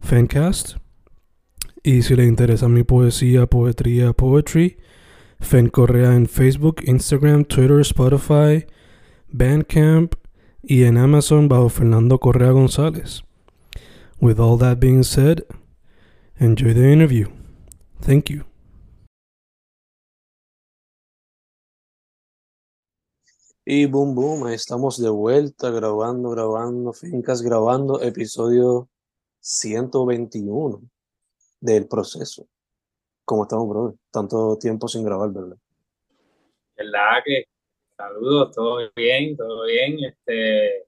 Fancast. Y si le interesa mi poesía, poetría, poetry, Fen Correa en Facebook, Instagram, Twitter, Spotify, Bandcamp y en Amazon bajo Fernando Correa González. With all that being said, enjoy the interview. Thank you. Y boom, boom, estamos de vuelta grabando, grabando, Fincas grabando, episodio 121 del proceso. ¿Cómo estamos, brother? Tanto tiempo sin grabar, ¿verdad? ¿Verdad que? Saludos, todo bien, todo bien. Este,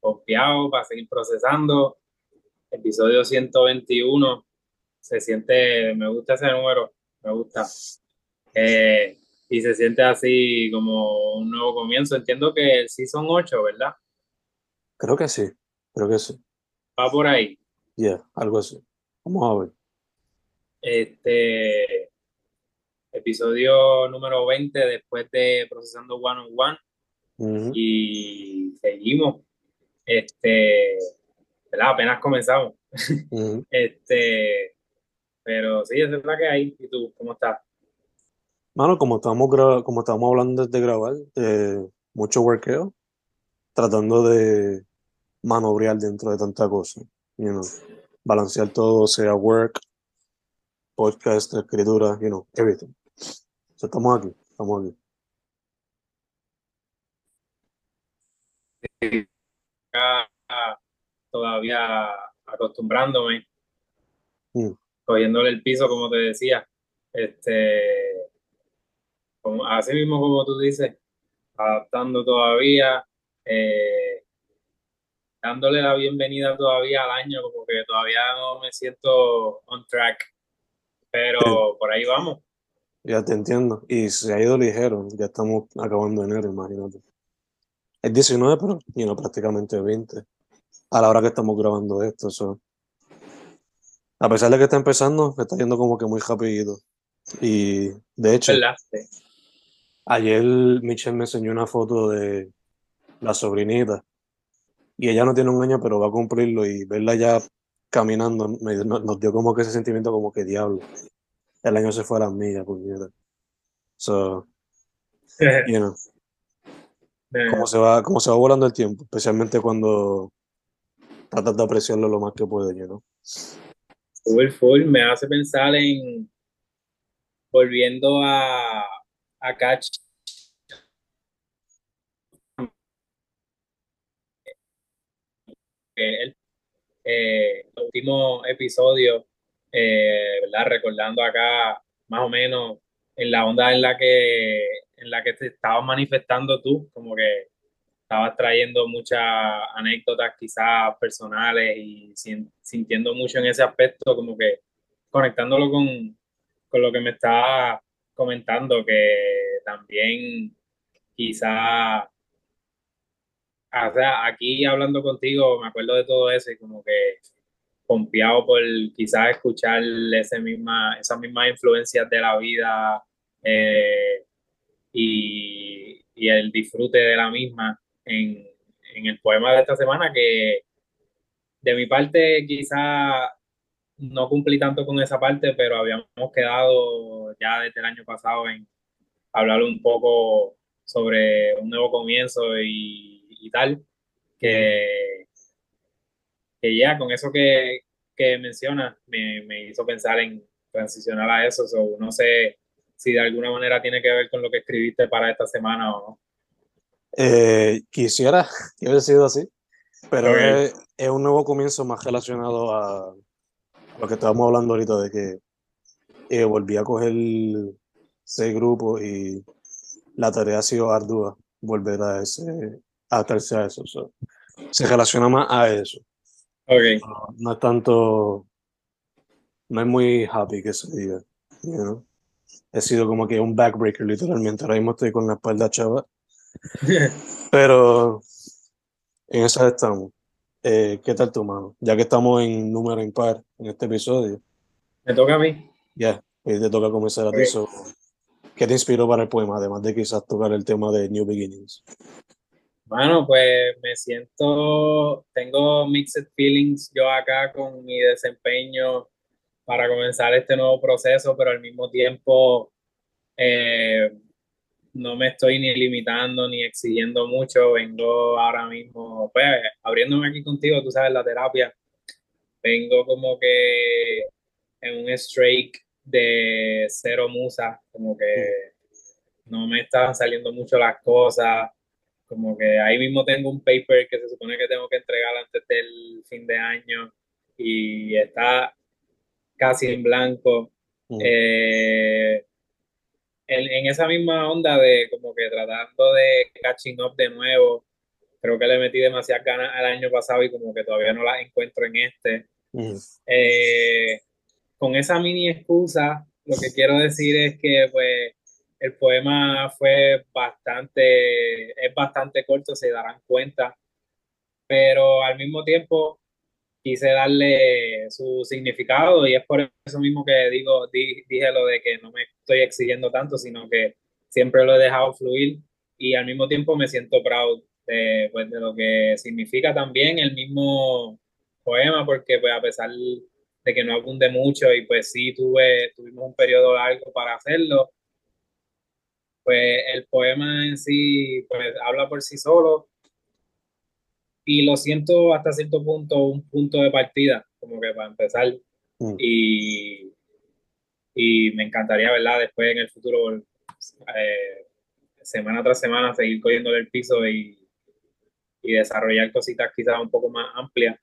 confiado para seguir procesando. Episodio 121. Se siente, me gusta ese número, me gusta. Eh, y se siente así como un nuevo comienzo. Entiendo que sí son ocho, ¿verdad? Creo que sí, creo que sí. Va por ahí. Ya, algo así. Vamos a ver. Este episodio número 20 después de Procesando One on One. Y seguimos. Este, ¿verdad? Apenas comenzamos. Este, pero sí, esa es la que hay. ¿Y tú, cómo estás? Mano, como estamos, como estamos hablando de grabar, eh, mucho workeo, tratando de manobrear dentro de tanta cosa, you know, balancear todo, sea work, podcast, escritura, you know, everything. So, estamos aquí, estamos aquí. Acá todavía acostumbrándome, Mm. cogiéndole el piso, como te decía. Este, como, así mismo como tú dices, adaptando todavía, eh, dándole la bienvenida todavía al año, como que todavía no me siento on track, pero por ahí vamos. Ya te entiendo. Y se ha ido ligero, ya estamos acabando enero, imagínate. Es 19, pero, you know, prácticamente 20. A la hora que estamos grabando esto, so. A pesar de que está empezando, está yendo como que muy rapidito. Y de hecho, ayer Michelle me enseñó una foto de la sobrinita. Y ella no tiene un año, pero va a cumplirlo. Y verla ya caminando me- nos, dio como que ese sentimiento como que diablo. El año se fue a las millas, puñeta. So, you know, cómo se va, cómo se va volando el tiempo, especialmente cuando tratas de apreciarlo lo más que puedes, you know. Full, me hace pensar en volviendo a, a Catch. Que él, eh, eh, ¿verdad? Recordando acá más o menos en la onda en la que en la que te estabas manifestando tú, como que estabas trayendo muchas anécdotas quizás personales y sin- sintiendo mucho en ese aspecto, como que conectándolo con, con lo que me estaba comentando, que también quizás, o sea, aquí hablando contigo, me acuerdo de todo eso y como que confiado por quizás escuchar ese misma, esas mismas influencias de la vida eh, y, y el disfrute de la misma en, en el poema de esta semana que de mi parte quizá no cumplí tanto con esa parte, pero habíamos quedado ya desde el año pasado en hablar un poco sobre un nuevo comienzo y, y tal, que, que ya con eso que, que mencionas me, me hizo pensar en transicionar a eso. So, no sé si de alguna manera tiene que ver con lo que escribiste para esta semana o no. Eh, quisiera que hubiera sido así, pero es un nuevo comienzo más relacionado a lo que estábamos hablando ahorita de que eh, volví a coger seis grupos y la tarea ha sido ardua volver a ese, adaptarse a eso. So, se relaciona más a eso. Ok, No, no es tanto, no es muy happy que se diga. you know. He sido como que un backbreaker literalmente. Ahora mismo estoy con la espalda chava. Pero en esa estamos. Eh, ¿qué tal tu mano? Ya que estamos en número impar en este episodio, me toca a mí. ya, hoy te toca comenzar a ti. Ok. So, ¿qué te inspiró para el poema? Además de quizás tocar el tema de New Beginnings. Bueno, pues me siento, tengo mixed feelings yo acá con mi desempeño para comenzar este nuevo proceso, pero al mismo tiempo eh, no me estoy ni limitando ni exigiendo mucho. Vengo ahora mismo, pues abriéndome aquí contigo, tú sabes, la terapia. Vengo como que en un streak de cero musa, como que no me estaban saliendo mucho las cosas como que ahí mismo tengo un paper que se supone que tengo que entregar antes del fin de año y está casi en blanco. Mm. Eh, en, en esa misma onda de como que tratando de catching up de nuevo, creo que le metí demasiadas ganas al año pasado y como que todavía no las encuentro en este. Mm. Eh, con esa mini excusa, lo que quiero decir es que pues el poema fue bastante, es bastante corto, se darán cuenta, pero al mismo tiempo quise darle su significado y es por eso mismo que digo, di- dije lo de que no me estoy exigiendo tanto, sino que siempre lo he dejado fluir y al mismo tiempo me siento proud de, pues, de lo que significa también el mismo poema, porque pues a pesar de que no abunde mucho y pues sí tuve, tuvimos un periodo largo para hacerlo, pues el poema en sí pues habla por sí solo y lo siento hasta cierto punto un punto de partida, como que para empezar Mm. y, y me encantaría, ¿verdad? Después en el futuro, eh, semana tras semana, seguir cogiéndole el piso y, y desarrollar cositas quizás un poco más amplias,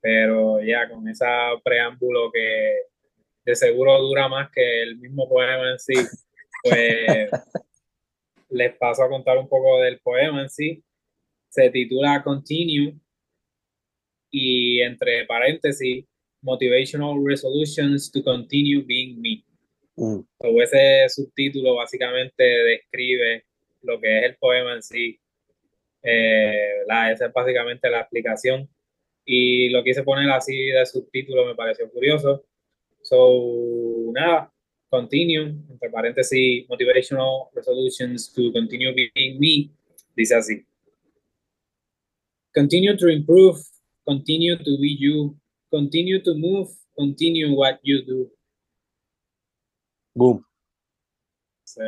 pero ya con ese preámbulo que de seguro dura más que el mismo poema en sí, pues les paso a contar un poco del poema en sí. Se titula Continue y entre paréntesis, Motivational Resolutions to Continue Being Me. Mm. So, ese subtítulo básicamente describe lo que es el poema en sí. Eh, la, esa es básicamente la explicación. Y lo quise poner así de subtítulo, me pareció curioso. So, nada, continue, entre paréntesis, motivational resolutions to continue being me, dice así. Continue to improve, continue to be you, continue to move, continue what you do. Boom. Sí.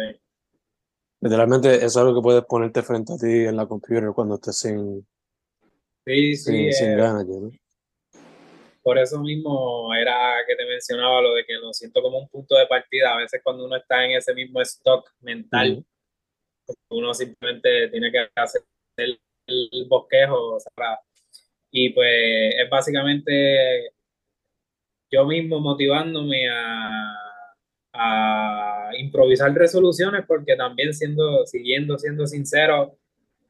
Literalmente es algo que puedes ponerte frente a ti en la computer cuando estés sin, Sí, sí, sin, sin eh, ganas. know. Por eso mismo era que te mencionaba lo de que lo siento como un punto de partida. A veces cuando uno está en ese mismo stock mental, uno simplemente tiene que hacer el, el bosquejo, o sea, y pues es básicamente yo mismo motivándome a, a improvisar resoluciones, porque también siendo, siguiendo siendo sincero,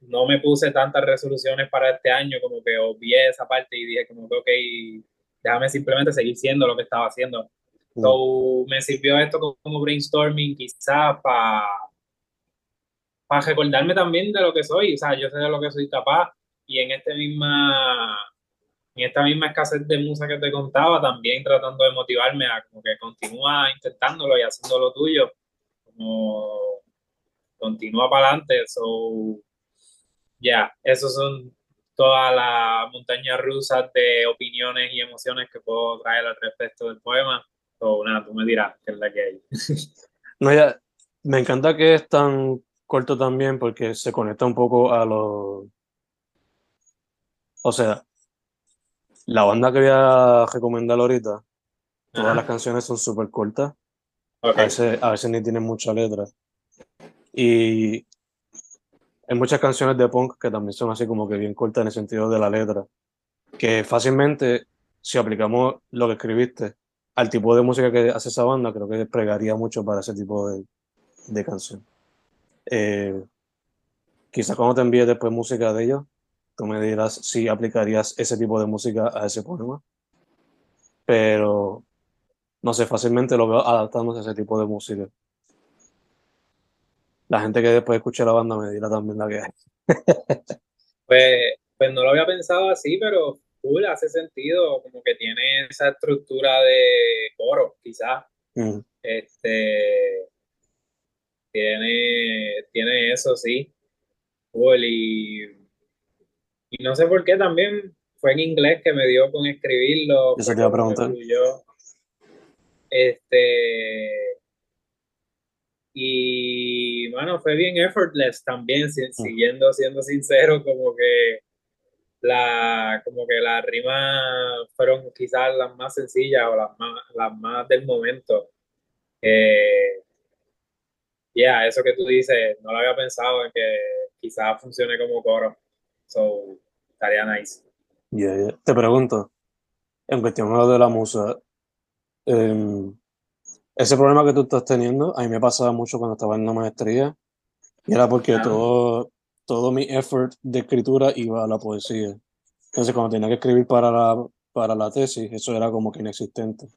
no me puse tantas resoluciones para este año, como que obvié esa parte y dije como que, ok, déjame simplemente seguir siendo lo que estaba haciendo. Mm. So, me sirvió esto como, brainstorming quizás para para recordarme también de lo que soy, o sea, yo sé de lo que soy capaz y en este misma en esta misma escasez de musa que te contaba, también tratando de motivarme a como que continúa intentándolo y haciendo lo tuyo, como continúa para adelante, so ya, esos son todas las montañas rusas de opiniones y emociones que puedo traer al respecto del poema. So, nada, tú me dirás qué es la que hay. No, ya, me encanta que es tan corto también porque se conecta un poco a lo... O sea, La banda que voy a recomendar ahorita, todas las canciones son súper cortas. A, veces, a veces ni tienen mucha letra. Y hay muchas canciones de punk que también son así como que bien cortas en el sentido de la letra. Que fácilmente, si aplicamos lo que escribiste al tipo de música que hace esa banda, creo que pregaría mucho para ese tipo de, de canción. Eh, quizás cuando te envíe después música de ellos, tú me dirás si aplicarías ese tipo de música a ese poema. Pero no sé, fácilmente lo veo adaptándose a ese tipo de música. La gente que después escuche la banda me dirá también la que hay. pues, pues no lo había pensado así, pero cool, hace sentido, como que tiene esa estructura de coro, quizás. Mm. Este tiene, tiene eso, sí. Cool, y, y no sé por qué también fue en inglés que me dio con escribirlo. Eso te iba a preguntar. Este. Y bueno, fue bien effortless también, mm. siguiendo siendo sincero, como que la, como que las rimas fueron quizás las más sencillas o las más, las más del momento. Eh, ya, eso que tú dices, no lo había pensado en que quizás funcione como coro. So, estaría nice. Te pregunto, en cuestión de la musa, em, ese problema que tú estás teniendo, a mí me pasaba mucho cuando estaba en la maestría, y era porque todo, todo mi effort de escritura iba a la poesía. Entonces, cuando tenía que escribir para la, para la tesis, eso era como que inexistente.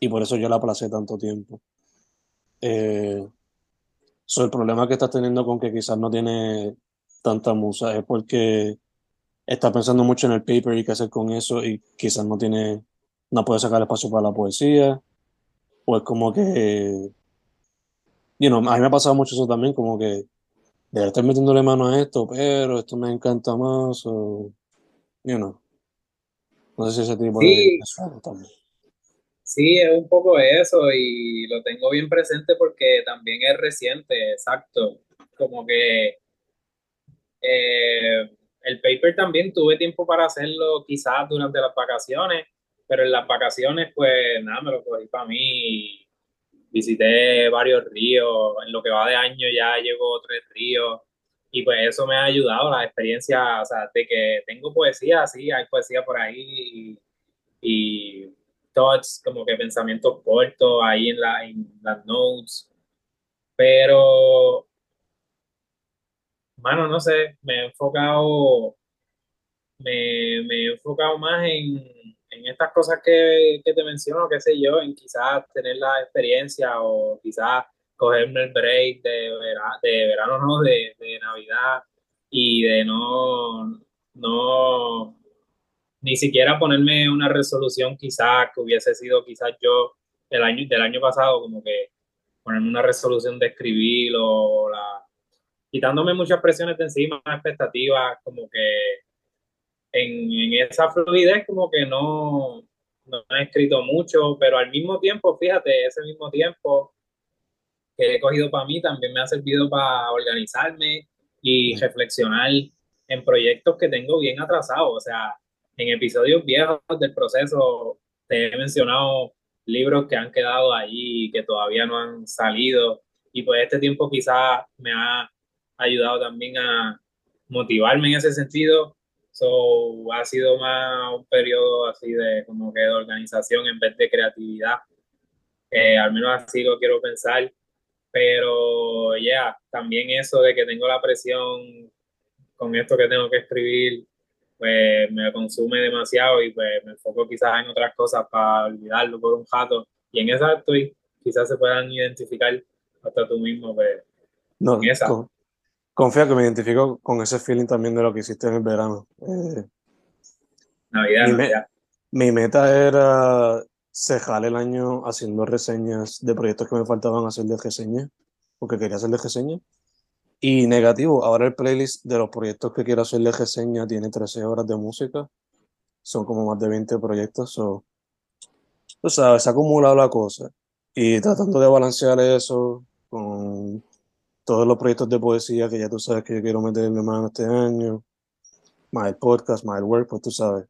Y por eso yo la aplacé tanto tiempo. Eh, el problema que estás teniendo con que quizás no tiene tanta musa es porque está pensando mucho en el paper y qué hacer con eso y quizás no tiene, no puede sacar espacio para la poesía. O es como que, you know, a mí me ha pasado mucho eso también, como que de estar metiéndole mano a esto, pero esto me encanta más, o, you know. No sé si ese tipo de, también. Sí, es un poco eso y lo tengo bien presente porque también es reciente, exacto. Como que eh, el paper también tuve tiempo para hacerlo quizás durante las vacaciones, pero en las vacaciones pues nada, me lo cogí para mí. Visité varios ríos, en lo que va de año ya llevo tres ríos y pues eso me ha ayudado, la experiencia, o sea, de que tengo poesía, sí, hay poesía por ahí y, y thoughts, como que pensamientos cortos ahí en, la, en las notes, pero, bueno, no sé, me he enfocado, me, me he enfocado más en, en estas cosas que, que, te menciono, qué sé yo, en quizás tener la experiencia o quizás cogerme el break de, verano, de verano, no, de, de Navidad y de no, no, ni siquiera ponerme una resolución quizás que hubiese sido quizás yo el año, del año pasado, como que ponerme una resolución de escribirlo, la, quitándome muchas presiones de encima, expectativas, como que en, en, esa fluidez como que no, no he escrito mucho, pero al mismo tiempo, fíjate, ese mismo tiempo que he cogido para mí también me ha servido para organizarme y reflexionar en proyectos que tengo bien atrasados, o sea, en episodios viejos del proceso te he mencionado libros que han quedado ahí que todavía no han salido. Y pues este tiempo quizás me ha ayudado también a motivarme en ese sentido. So, ha sido más un periodo así de como que de organización en vez de creatividad. Eh, al menos así lo quiero pensar. Pero ya, también eso de que tengo la presión con esto que tengo que escribir pues me consume demasiado y pues me enfoco quizás en otras cosas para olvidarlo por un rato. Y en esa estoy, quizás se puedan identificar hasta tú mismo, pues, no, confía que me identifico con ese feeling también de lo que hiciste en el verano. Eh, Navidad, mi, Navidad. mi meta era cejar el año haciendo reseñas de proyectos que me faltaban hacer de reseña, porque quería hacer de reseña. Y negativo, ahora el playlist de los proyectos que quiero hacerle reseña tiene 13 horas de música. Son como más de 20 proyectos. So, tú sabes, se ha acumulado la cosa. Y tratando de balancear eso con todos los proyectos de poesía que ya tú sabes que yo quiero meter en mi mano este año, más el podcast, más el work, pues tú sabes.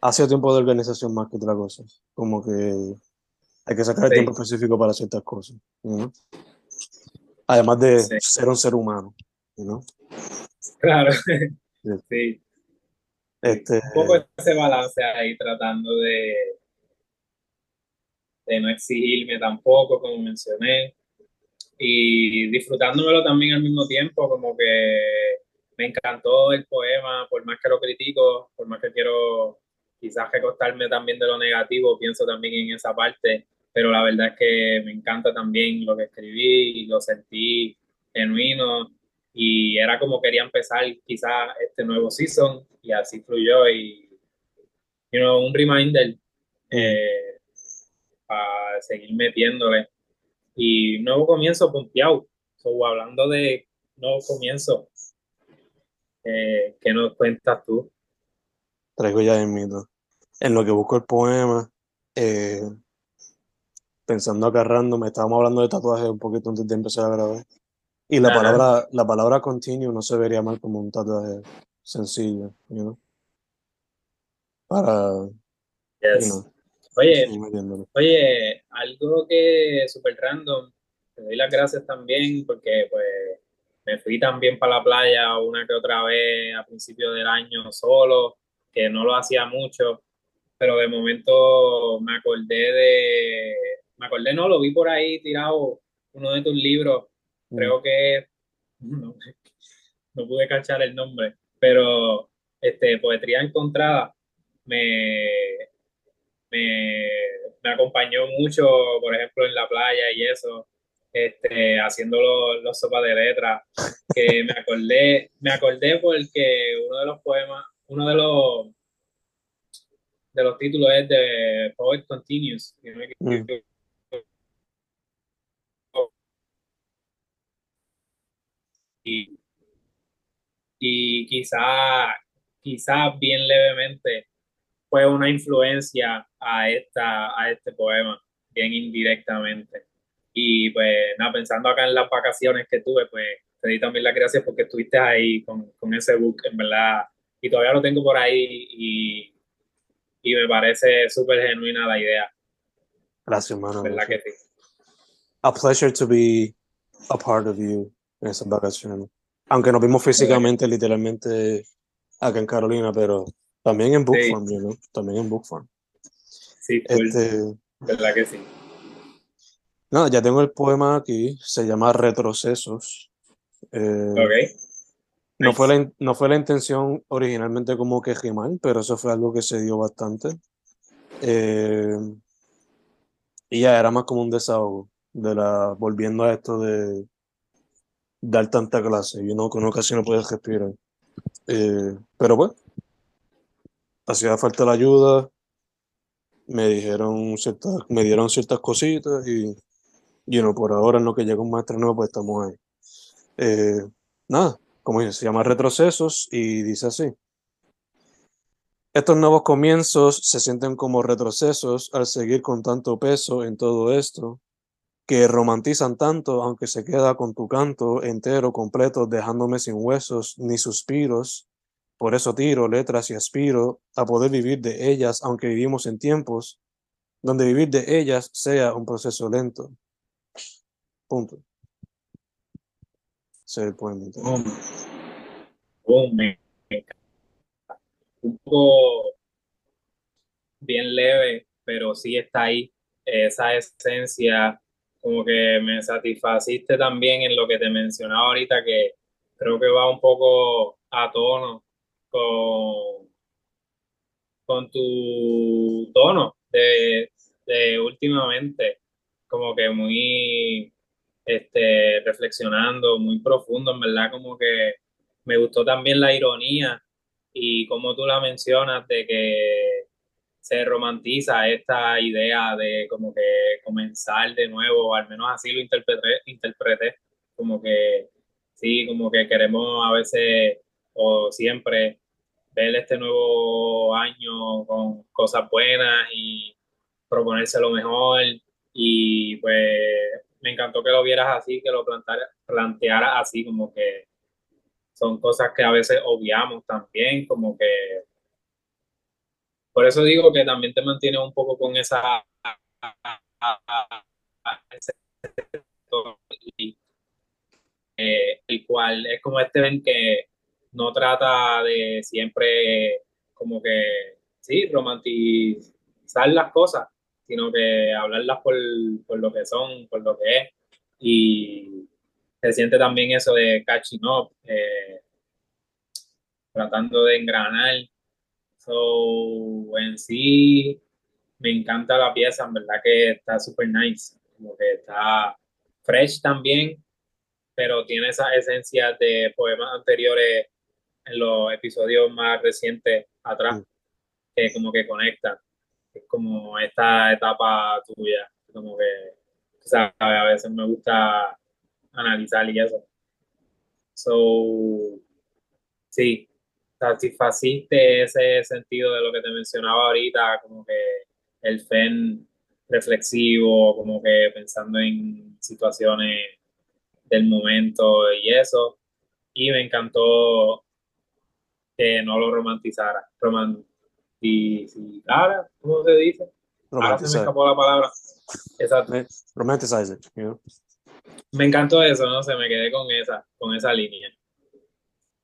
ha sido tiempo de organización más que otra cosa. Como que hay que sacar el tiempo específico para ciertas cosas. Además de ser un ser humano. ¿no? Claro. Sí. Este, un poco ese balance ahí tratando de, de no exigirme tampoco, como mencioné, y disfrutándomelo también al mismo tiempo, como que me encantó el poema, por más que lo critico, por más que quiero quizás recostarme también de lo negativo, pienso también en esa parte, pero la verdad es que me encanta también lo que escribí y lo sentí genuino y era como quería empezar quizás este nuevo season y así fluyó y you know, un reminder eh, para seguir metiéndole y nuevo comienzo pompeado so, hablando de nuevo comienzo eh, ¿qué nos cuentas tú? traigo ya en mito en lo que busco el poema eh, pensando acá random estábamos hablando de tatuajes un poquito antes de empezar a grabar y la palabra, la palabra continue no se vería mal como un tatuaje sencillo, you Para. Oye, oye, algo que súper random. Te doy las gracias también porque pues me fui también para la playa una que otra vez a principios del año solo, que no lo hacía mucho, pero de momento me acordé de, me acordé, no, lo vi por ahí tirado uno de tus libros creo mm. que no, pude cachar el nombre, pero este, Poetría Encontrada me, me, acompañó mucho, por ejemplo, en la playa y eso, este, haciendo los, sopas de letras, que me acordé, me acordé porque uno de los poemas, uno de los de los títulos es de Poet Continues, y, y quizá, quizá bien levemente fue una influencia a, esta, a este poema, bien indirectamente. Y pues nada, pensando acá en las vacaciones que tuve, pues te di también las gracias porque estuviste ahí con, con ese book, en verdad, y todavía lo tengo por ahí y, y me parece súper genuina la idea. Gracias, hermano. ¿Verdad que sí? A pleasure to be a part of you en esas vacaciones. Aunque nos vimos físicamente, literalmente, acá en Carolina, pero también en Bookform, ¿no? También en Bookform. Sí, este, ¿verdad que sí? No, ya tengo el poema aquí, se llama Retrocesos. Eh, no, fue la, no fue la intención originalmente como que pero eso fue algo que se dio bastante. Eh, y ya era más como un desahogo, de la, volviendo a esto de, dar tanta clase y uno con ocasión no puedes respirar. Eh, pero bueno, hacía falta la ayuda, me dijeron ciertas, me dieron ciertas cositas y, y uno por ahora en lo que llega un maestro nuevo, pues estamos ahí. Eh, nada, como dice, se llama retrocesos y dice así. Estos nuevos comienzos se sienten como retrocesos al seguir con tanto peso en todo esto que romantizan tanto, aunque se queda con tu canto entero, completo, dejándome sin huesos ni suspiros. Por eso tiro letras y aspiro a poder vivir de ellas, aunque vivimos en tiempos donde vivir de ellas sea un proceso lento. Punto. Se el poema. Un poco bien leve, pero sí está ahí esa esencia como que me satisfaciste también en lo que te mencionaba ahorita, que creo que va un poco a tono con, con tu tono de, últimamente, como que muy este, reflexionando, muy profundo, en verdad, como que me gustó también la ironía y como tú la mencionas de que se romantiza esta idea de como que comenzar de nuevo, al menos así lo interpreté, interpreté como que sí, como que queremos a veces o siempre ver este nuevo año con cosas buenas y proponerse lo mejor. Y pues me encantó que lo vieras así, que lo planteara así, como que son cosas que a veces obviamos también, como que por eso digo que también te mantiene un poco con esa eh, el cual es como este ven que no trata de siempre como que sí, romantizar las cosas, sino que hablarlas por, por lo que son, por lo que es. Y se siente también eso de catching up, eh, tratando de engranar. So, en sí, me encanta la pieza, en verdad que está súper nice, como que está fresh también, pero tiene esa esencia de poemas anteriores en los episodios más recientes atrás, que como que conecta. Es como esta etapa tuya, como que, ¿sabes? A veces me gusta analizar y eso. So, sí, satisfaciste ese sentido de lo que te mencionaba ahorita, como que el FEN reflexivo, como que pensando en situaciones del momento y eso. Y me encantó que no lo romantizara. Romantizara, ¿cómo se dice? Ahora se me escapó la palabra. Exacto. Romanticize Me encantó eso, no sé, me quedé con esa, con esa línea.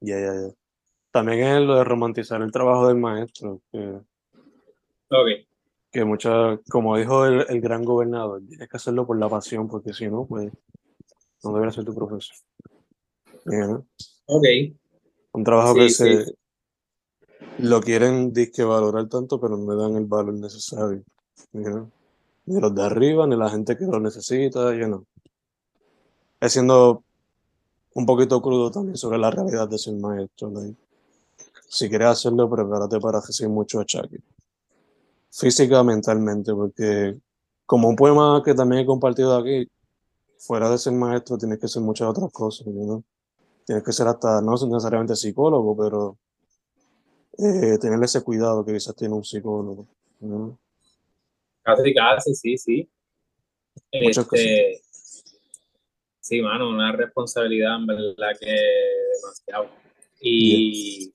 Ya, ya, ya. También es lo de romantizar el trabajo del maestro. Que, que muchas, como dijo el, el, gran gobernador, tienes que hacerlo por la pasión, porque si no, pues no debería ser tu profesor. Ok. Un trabajo que se lo quieren disque valorar tanto, pero no le dan el valor necesario. Ni los de arriba, ni la gente que lo necesita, you know. Es siendo un poquito crudo también sobre la realidad de ser maestro. Si quieres hacerlo, prepárate para recibir mucho achaque. Física, mentalmente, porque como un poema que también he compartido aquí, fuera de ser maestro tienes que ser muchas otras cosas, ¿no? Tienes que ser hasta, no necesariamente psicólogo, pero eh, tener ese cuidado que quizás tiene un psicólogo. ¿no? Casi, casi, sí, sí. Muchas este, Sí, mano, una responsabilidad en verdad que demasiado. Y,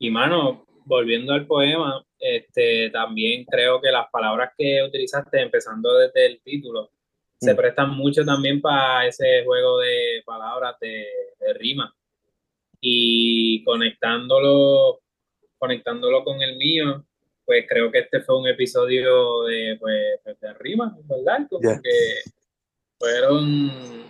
y mano, volviendo al poema, este, también creo que las palabras que utilizaste, empezando desde el título, se mm. prestan mucho también para ese juego de palabras de, rima. Y conectándolo, conectándolo con el mío, pues creo que este fue un episodio de, pues, de rima, ¿verdad? Como que fueron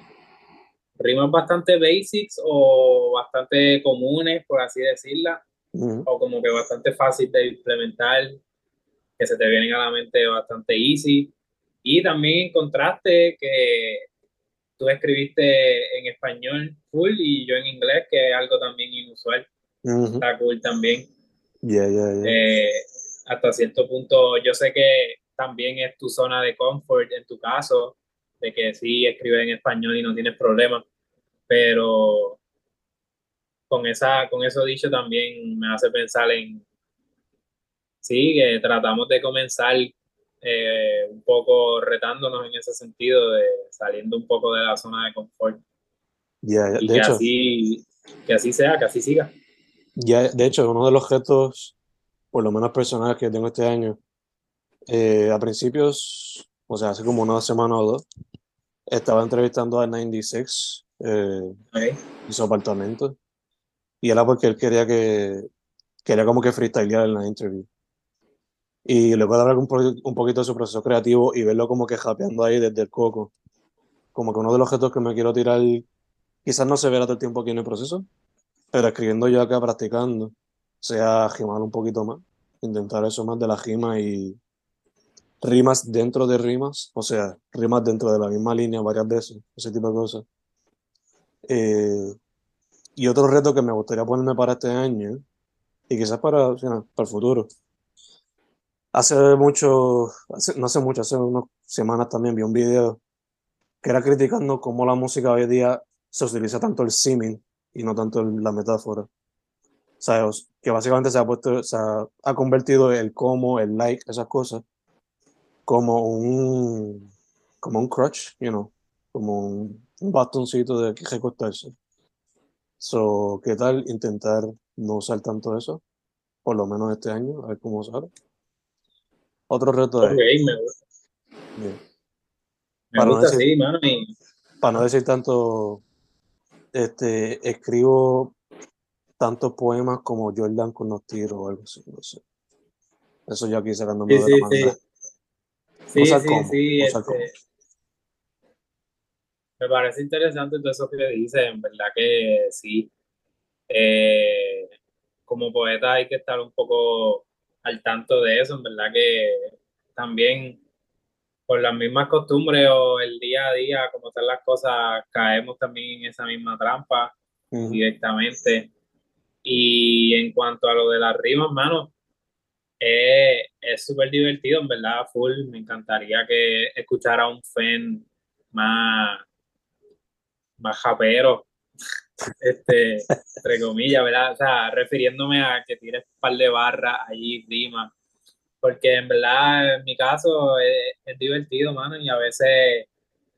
rimas bastante basics o bastante comunes, por así decirla, o como que bastante fácil de implementar, que se te vienen a la mente bastante easy. Y también encontraste que tú escribiste en español full y yo en inglés, que es algo también inusual. Está cool también. Eh, hasta cierto punto, yo sé que también es tu zona de confort en tu caso, de que sí escribes en español y no tienes problemas, pero con, esa, con eso dicho también me hace pensar en, sí, que tratamos de comenzar eh, un poco retándonos en ese sentido, de saliendo un poco de la zona de confort. Yeah, y de que, hecho, así, que así sea, que así siga. Ya, de hecho, uno de los retos, por lo menos personales que tengo este año, eh, a principios, o sea, hace como una semana o dos, estaba entrevistando a 96 eh, en su apartamento. Y era porque él quería que, quería como que freestylear en la interview. Y luego de hablar un, poquito de su proceso creativo y verlo como que japeando ahí desde el coco. Como que uno de los objetos que me quiero tirar, quizás no se verá todo el tiempo aquí en el proceso, pero escribiendo yo acá, practicando, sea gimar un poquito más, intentar eso más de la gima y rimas dentro de rimas, o sea, rimas dentro de la misma línea varias veces, ese tipo de cosas. Eh, y otro reto que me gustaría ponerme para este año, y quizás para, para el futuro. Hace mucho, no hace mucho, hace unas semanas también vi un video que era criticando cómo la música hoy día se utiliza tanto el símil y no tanto la metáfora. O sea, que básicamente se ha puesto, se ha, convertido el cómo, el like, esas cosas, como un, como un crutch, you know, como un, un bastoncito de que recostarse. So, ¿qué tal intentar no usar tanto eso? Por lo menos este año, a ver cómo sale. Otro reto de Ok, me gusta. Bien. Me Para no decir- sí, mano. Y Para no decir tanto, este, escribo tantos poemas como Jordan con los tiros o algo así, no sé. Eso ya aquí sacándome Sí, de la sí, manga. sí. Sí, sí, este, me parece interesante todo eso que dices, en verdad que sí. Eh, como poeta hay que estar un poco al tanto de eso, en verdad que también por las mismas costumbres o el día a día, como están las cosas, caemos también en esa misma trampa directamente. Y en cuanto a lo de las rimas, mano, eh, es súper divertido, en verdad, full. Me encantaría que escuchara un fan más, más japero, este, entre comillas, ¿verdad? O sea, refiriéndome a que tires un par de barras allí, rimas. Porque en verdad, en mi caso, es, es divertido, mano, y a veces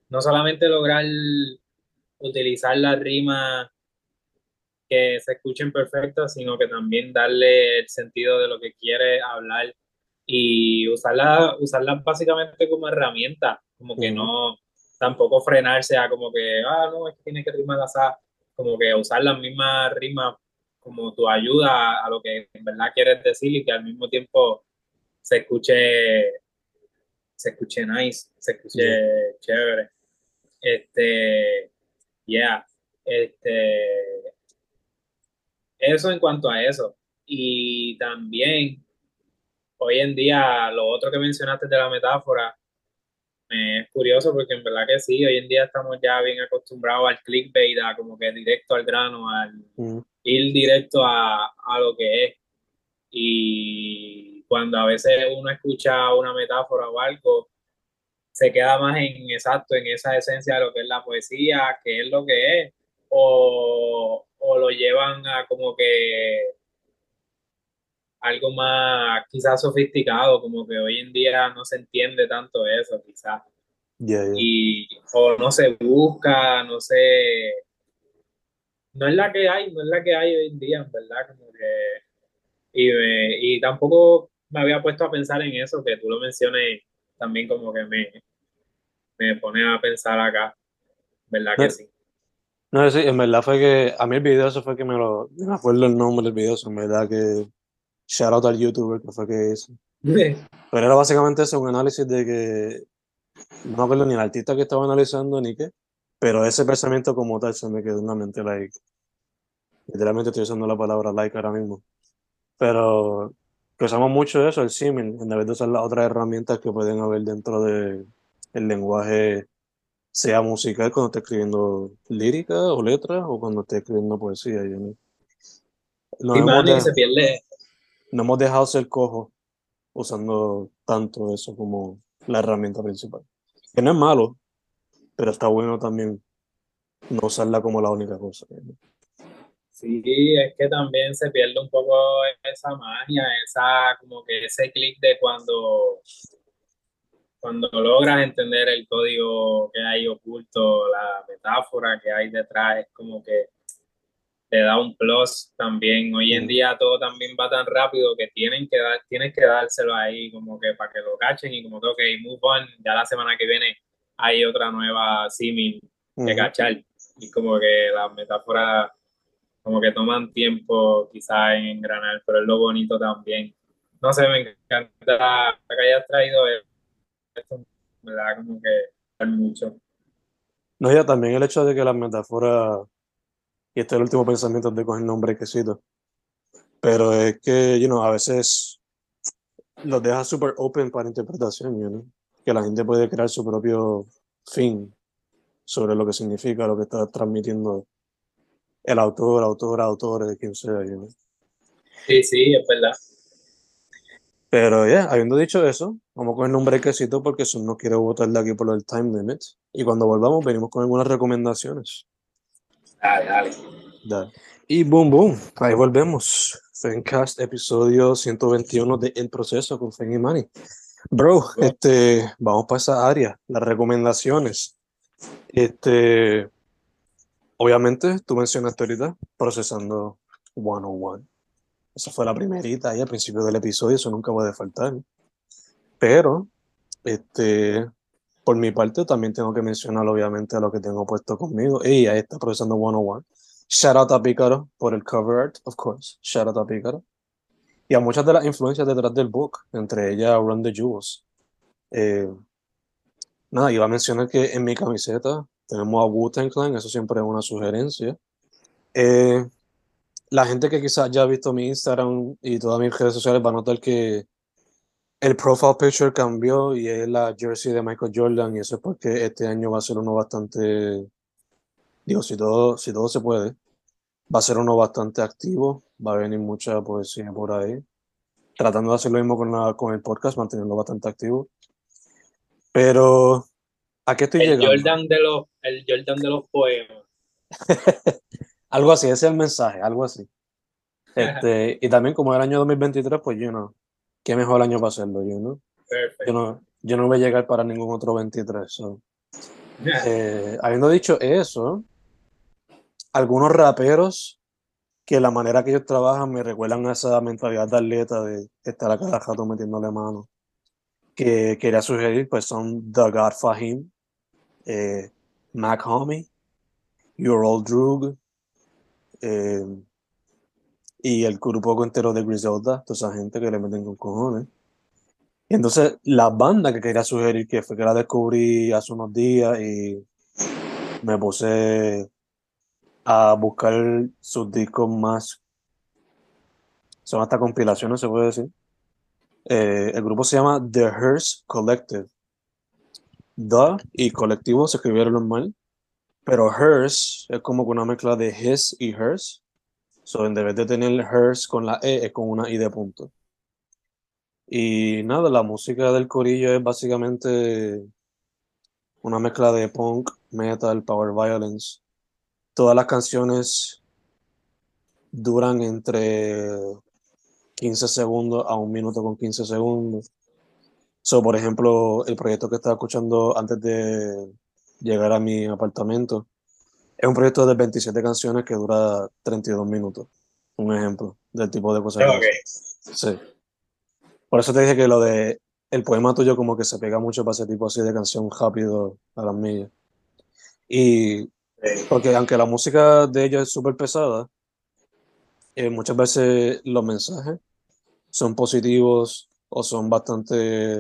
no solamente lograr utilizar las rimas que se escuchen perfectas, sino que también darle el sentido de lo que quiere hablar y usarla, usarla básicamente como herramienta, como que Ujú. no tampoco frenarse a como que, ah, no, es que tiene que rimar así, como que usar las mismas rimas como tu ayuda a lo que en verdad quieres decir y que al mismo tiempo se escuche, se escuche nice, se escuche Yeah. chévere. Este, yeah, este, eso en cuanto a eso. Y también, hoy en día, lo otro que mencionaste de la metáfora, me es curioso porque en verdad que sí, hoy en día estamos ya bien acostumbrados al clickbait, a como que directo al grano, al ir directo a, a lo que es. Y cuando a veces uno escucha una metáfora o algo, se queda más en exacto, en esa esencia de lo que es la poesía, que es lo que es, o, o lo llevan a como que algo más quizás sofisticado, como que hoy en día no se entiende tanto eso, quizás, Yeah, yeah. y o no se busca, no sé, no es la que hay, no es la que hay hoy en día, en verdad, como que, y, me- y tampoco me había puesto a pensar en eso, que tú lo menciones también como que me, me pone a pensar acá, ¿verdad que No, sí? no, sí, en verdad fue que a mí el video eso fue que me lo, no me acuerdo el nombre del video, eso, en verdad que shout out al youtuber que fue que hizo. Pero era básicamente eso, un análisis de que no me acuerdo ni el artista que estaba analizando ni qué, pero ese pensamiento como tal se me quedó en la mente, like, literalmente estoy usando la palabra like ahora mismo. Pero que usamos mucho eso, el símil, en vez de usar las otras herramientas que pueden haber dentro de el lenguaje, sea musical cuando esté escribiendo lírica o letras, o cuando esté escribiendo poesía. Nos Sí, y de- se pierde, nos hemos dejado ser cojos usando tanto eso como la herramienta principal. Que no es malo, pero está bueno también no usarla como la única cosa. Sí, es que también se pierde un poco esa magia, esa, como que ese clic de cuando, cuando logras entender el código que hay oculto, la metáfora que hay detrás, es como que te da un plus también. Hoy en día todo también va tan rápido que tienen que dar, tienes que dárselo ahí como que para que lo cachen y como que, ok, move on, ya la semana que viene hay otra nueva símil que Ujú. cachar. Y como que las metáforas como que toman tiempo quizás en engranar, pero es lo bonito también. No sé, me encanta que hayas traído esto, ¿verdad? Como que mucho. No, ya también el hecho de que las metáforas, y este es el último pensamiento de coger nombre que cito, pero es que, you know, a veces los deja súper open para interpretación, you know, que la gente puede crear su propio fin sobre lo que significa, lo que está transmitiendo el autor, autora, autores, quien sea, you know. Sí, sí, es verdad. Pero ya, habiendo dicho eso, vamos con el nombre que cito porque eso no quiero votar de aquí por el time limit. Y cuando volvamos, venimos con algunas recomendaciones. Dale, dale. Dale. Y boom, boom, ahí volvemos. Fencast, episodio 121 de El Proceso con Fen y Manny. Bro, este, vamos para esa área, las recomendaciones. Este, obviamente, tú mencionaste ahorita procesando 101. Esa fue la primerita ahí al principio del episodio, eso nunca puede faltar. Pero, este, por mi parte, también tengo que mencionar, obviamente, a lo que tengo puesto conmigo. Y ahí está profesando 101. Shout out a Pícaro por el cover art, of course. Shout out a Pícaro. Y a muchas de las influencias detrás del book, entre ellas Run the Jewels. Eh, nada, iba a mencionar que en mi camiseta tenemos a Wu-Tang Clan, eso siempre es una sugerencia. Eh, la gente que quizás ya ha visto mi Instagram y todas mis redes sociales va a notar que el profile picture cambió y es la jersey de Michael Jordan y eso es porque este año va a ser uno bastante, digo, si todo, si todo se puede, va a ser uno bastante activo, va a venir mucha poesía por ahí, tratando de hacer lo mismo con, la, con el podcast, manteniendo bastante activo. Pero, ¿a qué estoy el llegando? Jordan de los, el Jordan de los poemas. algo así, ese es el mensaje, algo así. Este, y también como el año 2023, pues yo no, qué mejor año para hacerlo, yo no. Perfecto. Yo no, yo no voy a llegar para ningún otro 23. so. Eh, habiendo dicho eso, algunos raperos que la manera que ellos trabajan me recuerdan a esa mentalidad de atleta de estar a cada rato metiéndole mano. Que quería sugerir, pues son The God Fahim, eh, Mac Homie, Your Old Drug, eh, y el grupo entero de Griselda, toda esa gente que le meten con cojones. Y entonces la banda que quería sugerir, que fue que la descubrí hace unos días y me puse a buscar sus discos más. Son hasta compilaciones, se puede decir. Eh, el grupo se llama The Hearse Collective. The y colectivo se escribieron normal, pero Hearse es como una mezcla de his y hers. So, en vez de tener hers con la E, es con una I de punto. Y nada, la música del corillo es básicamente una mezcla de punk, metal, power violence. Todas las canciones duran entre 15 segundos a un minuto con 15 segundos. So, por ejemplo, el proyecto que estaba escuchando antes de llegar a mi apartamento es un proyecto de 27 canciones que dura 32 minutos. Un ejemplo del tipo de cosas. que Ok. hace. Sí. Por eso te dije que lo de el poema tuyo como que se pega mucho para ese tipo así de canción rápido a las millas. Y porque aunque la música de ellos es súper pesada, eh, muchas veces los mensajes son positivos o son bastante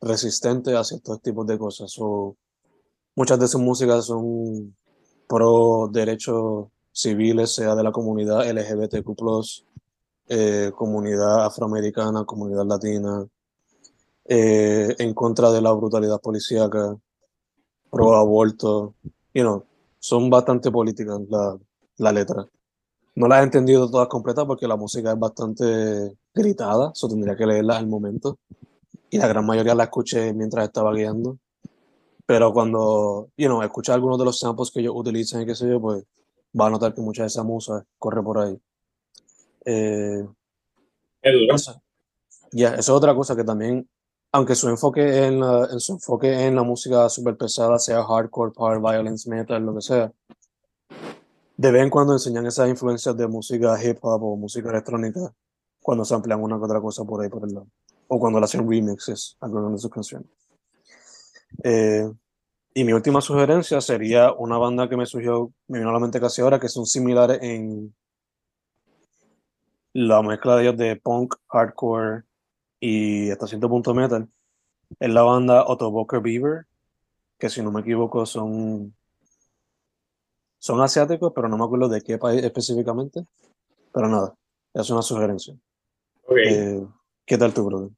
resistentes a ciertos tipos de cosas. O muchas de sus músicas son pro derechos civiles, sea de la comunidad LGBTQ+, eh, comunidad afroamericana, comunidad latina, eh, en contra de la brutalidad policíaca, pro aborto, you know, son bastante políticas la, la letra. No las he entendido todas completas porque la música es bastante gritada, eso tendría que leerla al momento. Y la gran mayoría la escuché mientras estaba guiando. Pero cuando, you know, escuchas algunos de los samples que ellos utilizan y qué sé yo, pues va a notar que mucha de esa musa corre por ahí. Eh, eso, ya, eso es otra cosa que también, aunque su enfoque en, la, en su enfoque en la música súper pesada, sea hardcore, power violence, metal, lo que sea, de vez en cuando enseñan esas influencias de música hip hop o música electrónica cuando se amplían una que otra cosa por ahí por el lado. O cuando le hacen remixes a algunas de sus canciones. Eh, y mi última sugerencia sería una banda que me surgió, me vino a la mente casi ahora, que son similares en la mezcla de ellos de punk, hardcore y hasta cierto punto metal. Es la banda Autoboker Beaver, que si no me equivoco son, son asiáticos, pero no me acuerdo de qué país específicamente. Pero nada, es una sugerencia. Eh, ¿Qué tal tú, brother?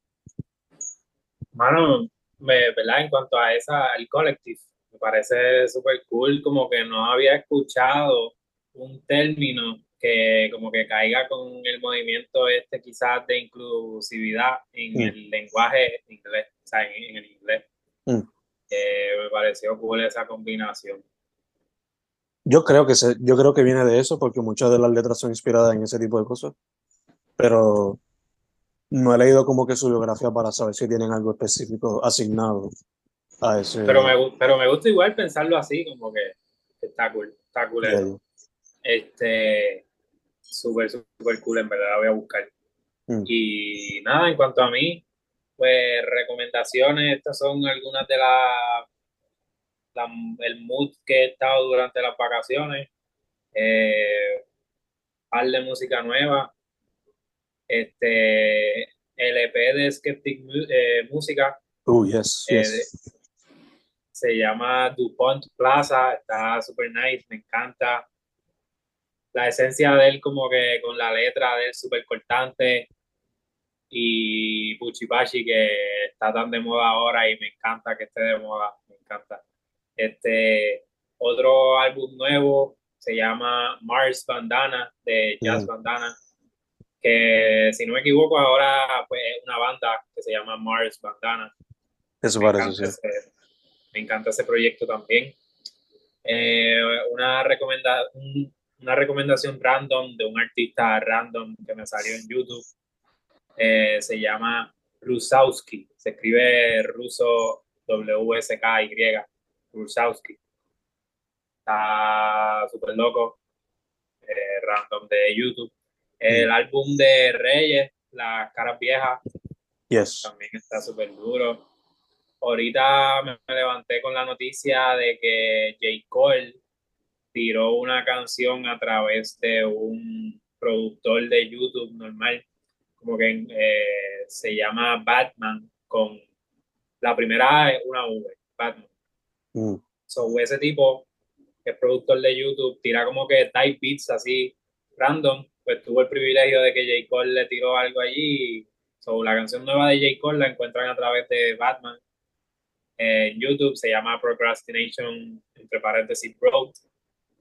Mano, me, ¿verdad? En cuanto a esa, el collective, me parece súper cool, como que no había escuchado un término que como que caiga con el movimiento este quizás de inclusividad en Mm. el lenguaje inglés, o sea, en, en el inglés. Mm. Eh, me pareció cool esa combinación. Yo creo que se, yo creo que viene de eso, porque muchas de las letras son inspiradas en ese tipo de cosas. Pero no he leído como que su biografía para saber si tienen algo específico asignado a ese. Pero me, pero me gusta igual pensarlo así, como que está cool, está cool. Este, súper, súper cool, en verdad la voy a buscar. Mm. Y nada, en cuanto a mí, pues recomendaciones, estas son algunas de las el mood que he estado durante las vacaciones. Eh, par de música nueva. Este, el EP de Skeptic eh, Música. Oh, yes, eh, yes. se llama DuPont Plaza, está super nice, me encanta. La esencia de él como que con la letra de él súper cortante y Puchipachi que está tan de moda ahora y me encanta que esté de moda, me encanta. Este, otro álbum nuevo se llama Mars Bandana de Jazz Bandana, que si no me equivoco ahora pues es una banda que se llama Mars Bandana. Eso me parece, encanta, ese, me encanta ese proyecto también. Eh, una, recomenda una recomendación random de un artista random que me salió en YouTube eh, se llama Rusowski, se escribe ruso W-S-K-Y, Rusowski. Está súper loco, eh, random de YouTube. El álbum de Reyes, Las Caras Viejas, yes. también está súper duro. Ahorita me levanté con la noticia de que J. Cole tiró una canción a través de un productor de YouTube normal como que eh, se llama Batman con la primera es una V, Batman. Mm. So, ese tipo, que es productor de YouTube, tira como que type beats así random, pues tuvo el privilegio de que J. Cole le tiró algo allí. So, la canción nueva de J. Cole la encuentran a través de Batman en YouTube, se llama Procrastination, entre paréntesis, Road,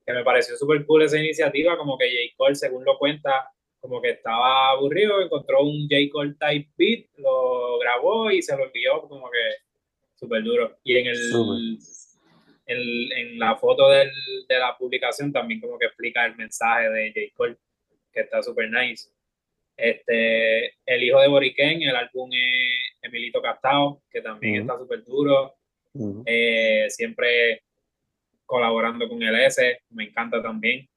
que me pareció súper cool esa iniciativa, como que J. Cole, según lo cuenta, como que estaba aburrido, encontró un J. Cole type beat, lo grabó y se lo envió como que súper duro. Y en el en, en, la foto del, de la publicación también como que explica el mensaje de J. Cole, que está súper nice. Este, el hijo de Boriken, el álbum es Emilito Castao, que también está súper duro. eh, siempre colaborando con el S, me encanta también.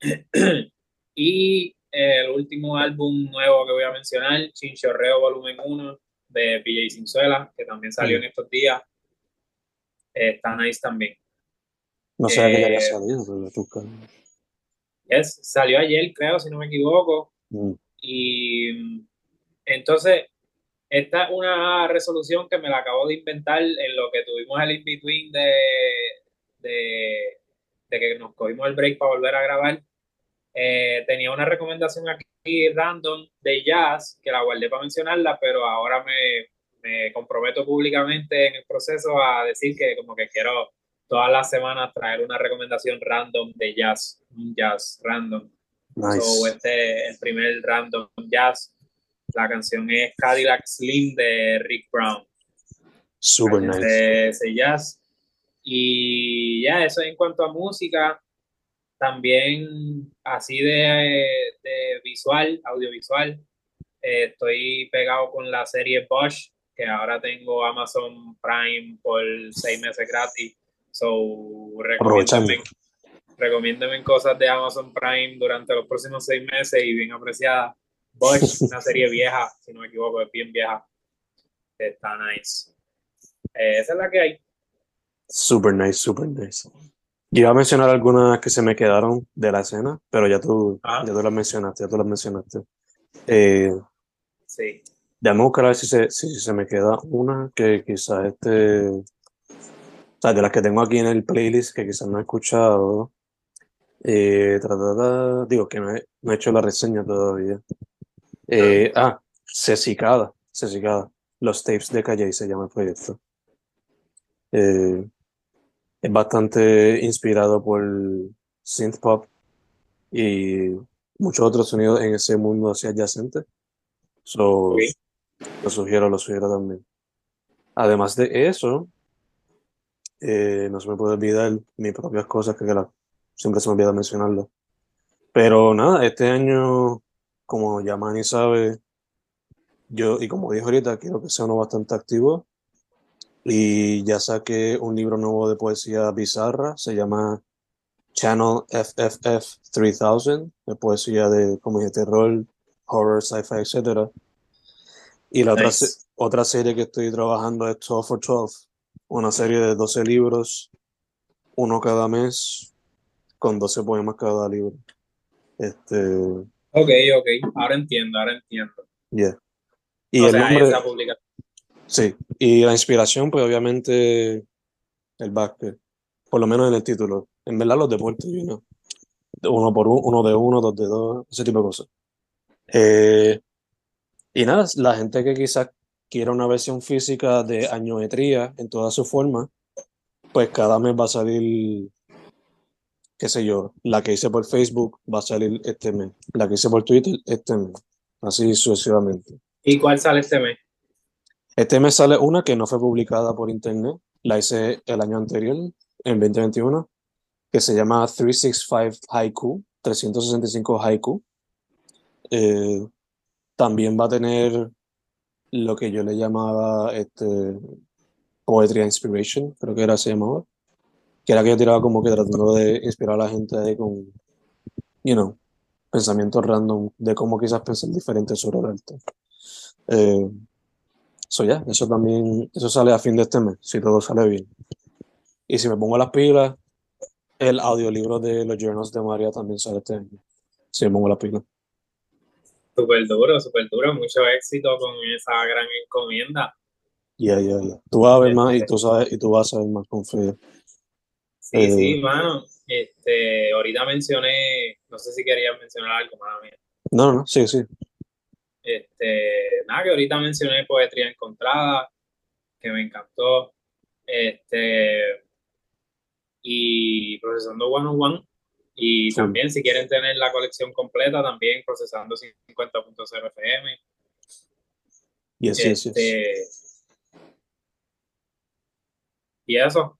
y el último álbum nuevo que voy a mencionar, Chinchorreo Volumen 1 de PJ Sinzuela, que también salió en estos días. está nice también. No sé eh, que ya había salido, yes, salió ayer, creo, si no me equivoco. Mm. Y entonces, esta es una resolución que me la acabo de inventar en lo que tuvimos el in-between de, de, de que nos cogimos el break para volver a grabar eh, tenía una recomendación aquí random de jazz que la guardé para mencionarla, pero ahora me, me, comprometo públicamente en el proceso a decir que como que quiero todas las semanas traer una recomendación random de jazz, un jazz random. Nice. So, este el primer random jazz. La canción es Cadillac Slim de Rick Brown. Super nice. Ese jazz. Y ya, eso en cuanto a música. También así de, de visual, audiovisual, eh, estoy pegado con la serie Bosch, que ahora tengo Amazon Prime por seis meses gratis. So, recomiéndeme, recomiéndeme cosas de Amazon Prime durante los próximos seis meses y bien apreciada. Una serie vieja, si no me equivoco, es bien vieja. Está nice. Eh, esa es la que hay. Super nice, super nice. Yo iba a mencionar algunas que se me quedaron de la escena, pero ya tú, ah. ya tú las mencionaste, ya tú las mencionaste. Eh, sí. Déjame buscar a ver si se, si se me queda una que quizás este. Sea, de las que tengo aquí en el playlist que quizás no he escuchado. Eh, digo que no he, no he, hecho la reseña todavía. Eh, ah, Cecicada, Cecicada. Los tapes de Calle se llama el proyecto. Eh, es bastante inspirado por synth pop y muchos otros sonidos en ese mundo así adyacente. So, Lo sugiero, lo sugiero también. Además de eso, eh, no se me puede olvidar mis propias cosas que, siempre se me olvida mencionarlo. Pero nada, este año, como ya Manny sabe, yo, y como dije ahorita, quiero que sea uno bastante activo y ya saqué un libro nuevo de poesía bizarra, se llama Channel FFF 3000, de poesía de como terror, horror, sci-fi, etc. Y la otra, otra serie que estoy trabajando es 12 for 12, una serie de 12 libros, uno cada mes, con 12 poemas cada libro. Este, Ok, ok, ahora entiendo, ahora entiendo. yeah. Y o el sea, nombre, esa publicación. sí, y la inspiración, pues obviamente el básquet, por lo menos en el título. En verdad los deportes, you know. Uno por uno, uno de uno, dos de dos, ese tipo de cosas. Eh, y nada, la gente que quizás quiera una versión física de añometría en toda su forma, pues cada mes va a salir, qué sé yo, la que hice por Facebook va a salir este mes, la que hice por Twitter este mes, así sucesivamente. ¿Y cuál sale este mes? Este mes sale una que no fue publicada por internet, la hice el año anterior, en 2021, que se llama 365 Haiku, 365 Haiku. Eh, también va a tener lo que yo le llamaba este, Poetry Inspiration, creo que era se llamaba, que era que yo tiraba como que tratando de inspirar a la gente ahí con, you know, pensamientos random de cómo quizás pensar diferente sobre el arte. Eh, ya, eso también, eso sale a fin de este mes, si todo sale bien. Y si me pongo las pilas, el audiolibro de los Journals de María también sale este año. Si me pongo las pilas. Súper duro, súper duro. Mucho éxito con esa gran encomienda. Ya, ya, ya. Tú vas a ver más y tú sabes, y tú vas a saber más con fe. Sí, Eh, sí, mano. Este, ahorita mencioné, no sé si querías mencionar algo, mano mía. No, no, no, sí, sí. Este, nada, que ahorita mencioné Poetría Encontrada, que me encantó. Este, y Procesando One on One. Y Sí. también, si quieren tener la colección completa, también Procesando 50.0 FM. Yes, yes, yes. Y eso,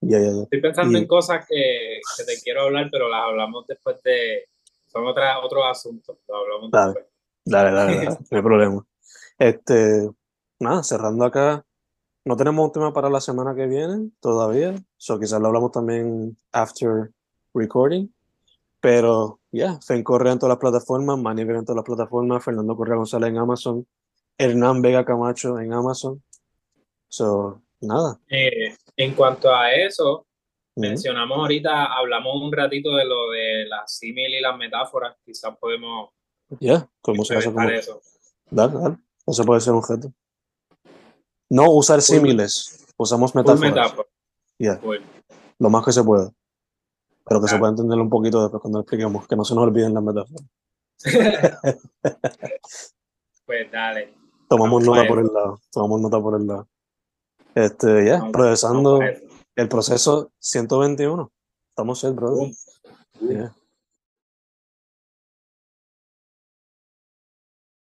estoy pensando en cosas que, que te quiero hablar, pero las hablamos después de. Son otra, otros asuntos, lo hablamos Dale. después. Dale, dale, dale, no hay problema. Este, nada, cerrando acá. No tenemos un tema para la semana que viene todavía. So quizás lo hablamos también after recording. Pero ya, Fen Correa en todas las plataformas, Manny Vega en todas las plataformas, Fernando Correa González en Amazon, Hernán Vega Camacho en Amazon. So, nada. Eh, en cuanto a eso, mencionamos ahorita, hablamos un ratito de lo de las símil y las metáforas. Quizás podemos Ya, como se hace como. eso. Dale, dale. Eso puede ser un objeto. No usar símiles, usamos metáforas. metáfora. Ya, Full. lo más que se pueda. Pero que se pueda entender un poquito después cuando lo expliquemos, que no se nos olviden las metáforas. pues dale. Tomamos nota por el lado, tomamos nota por el lado. Este, ya, Vamos- procesando el proceso 121. Estamos set, brother. Yeah.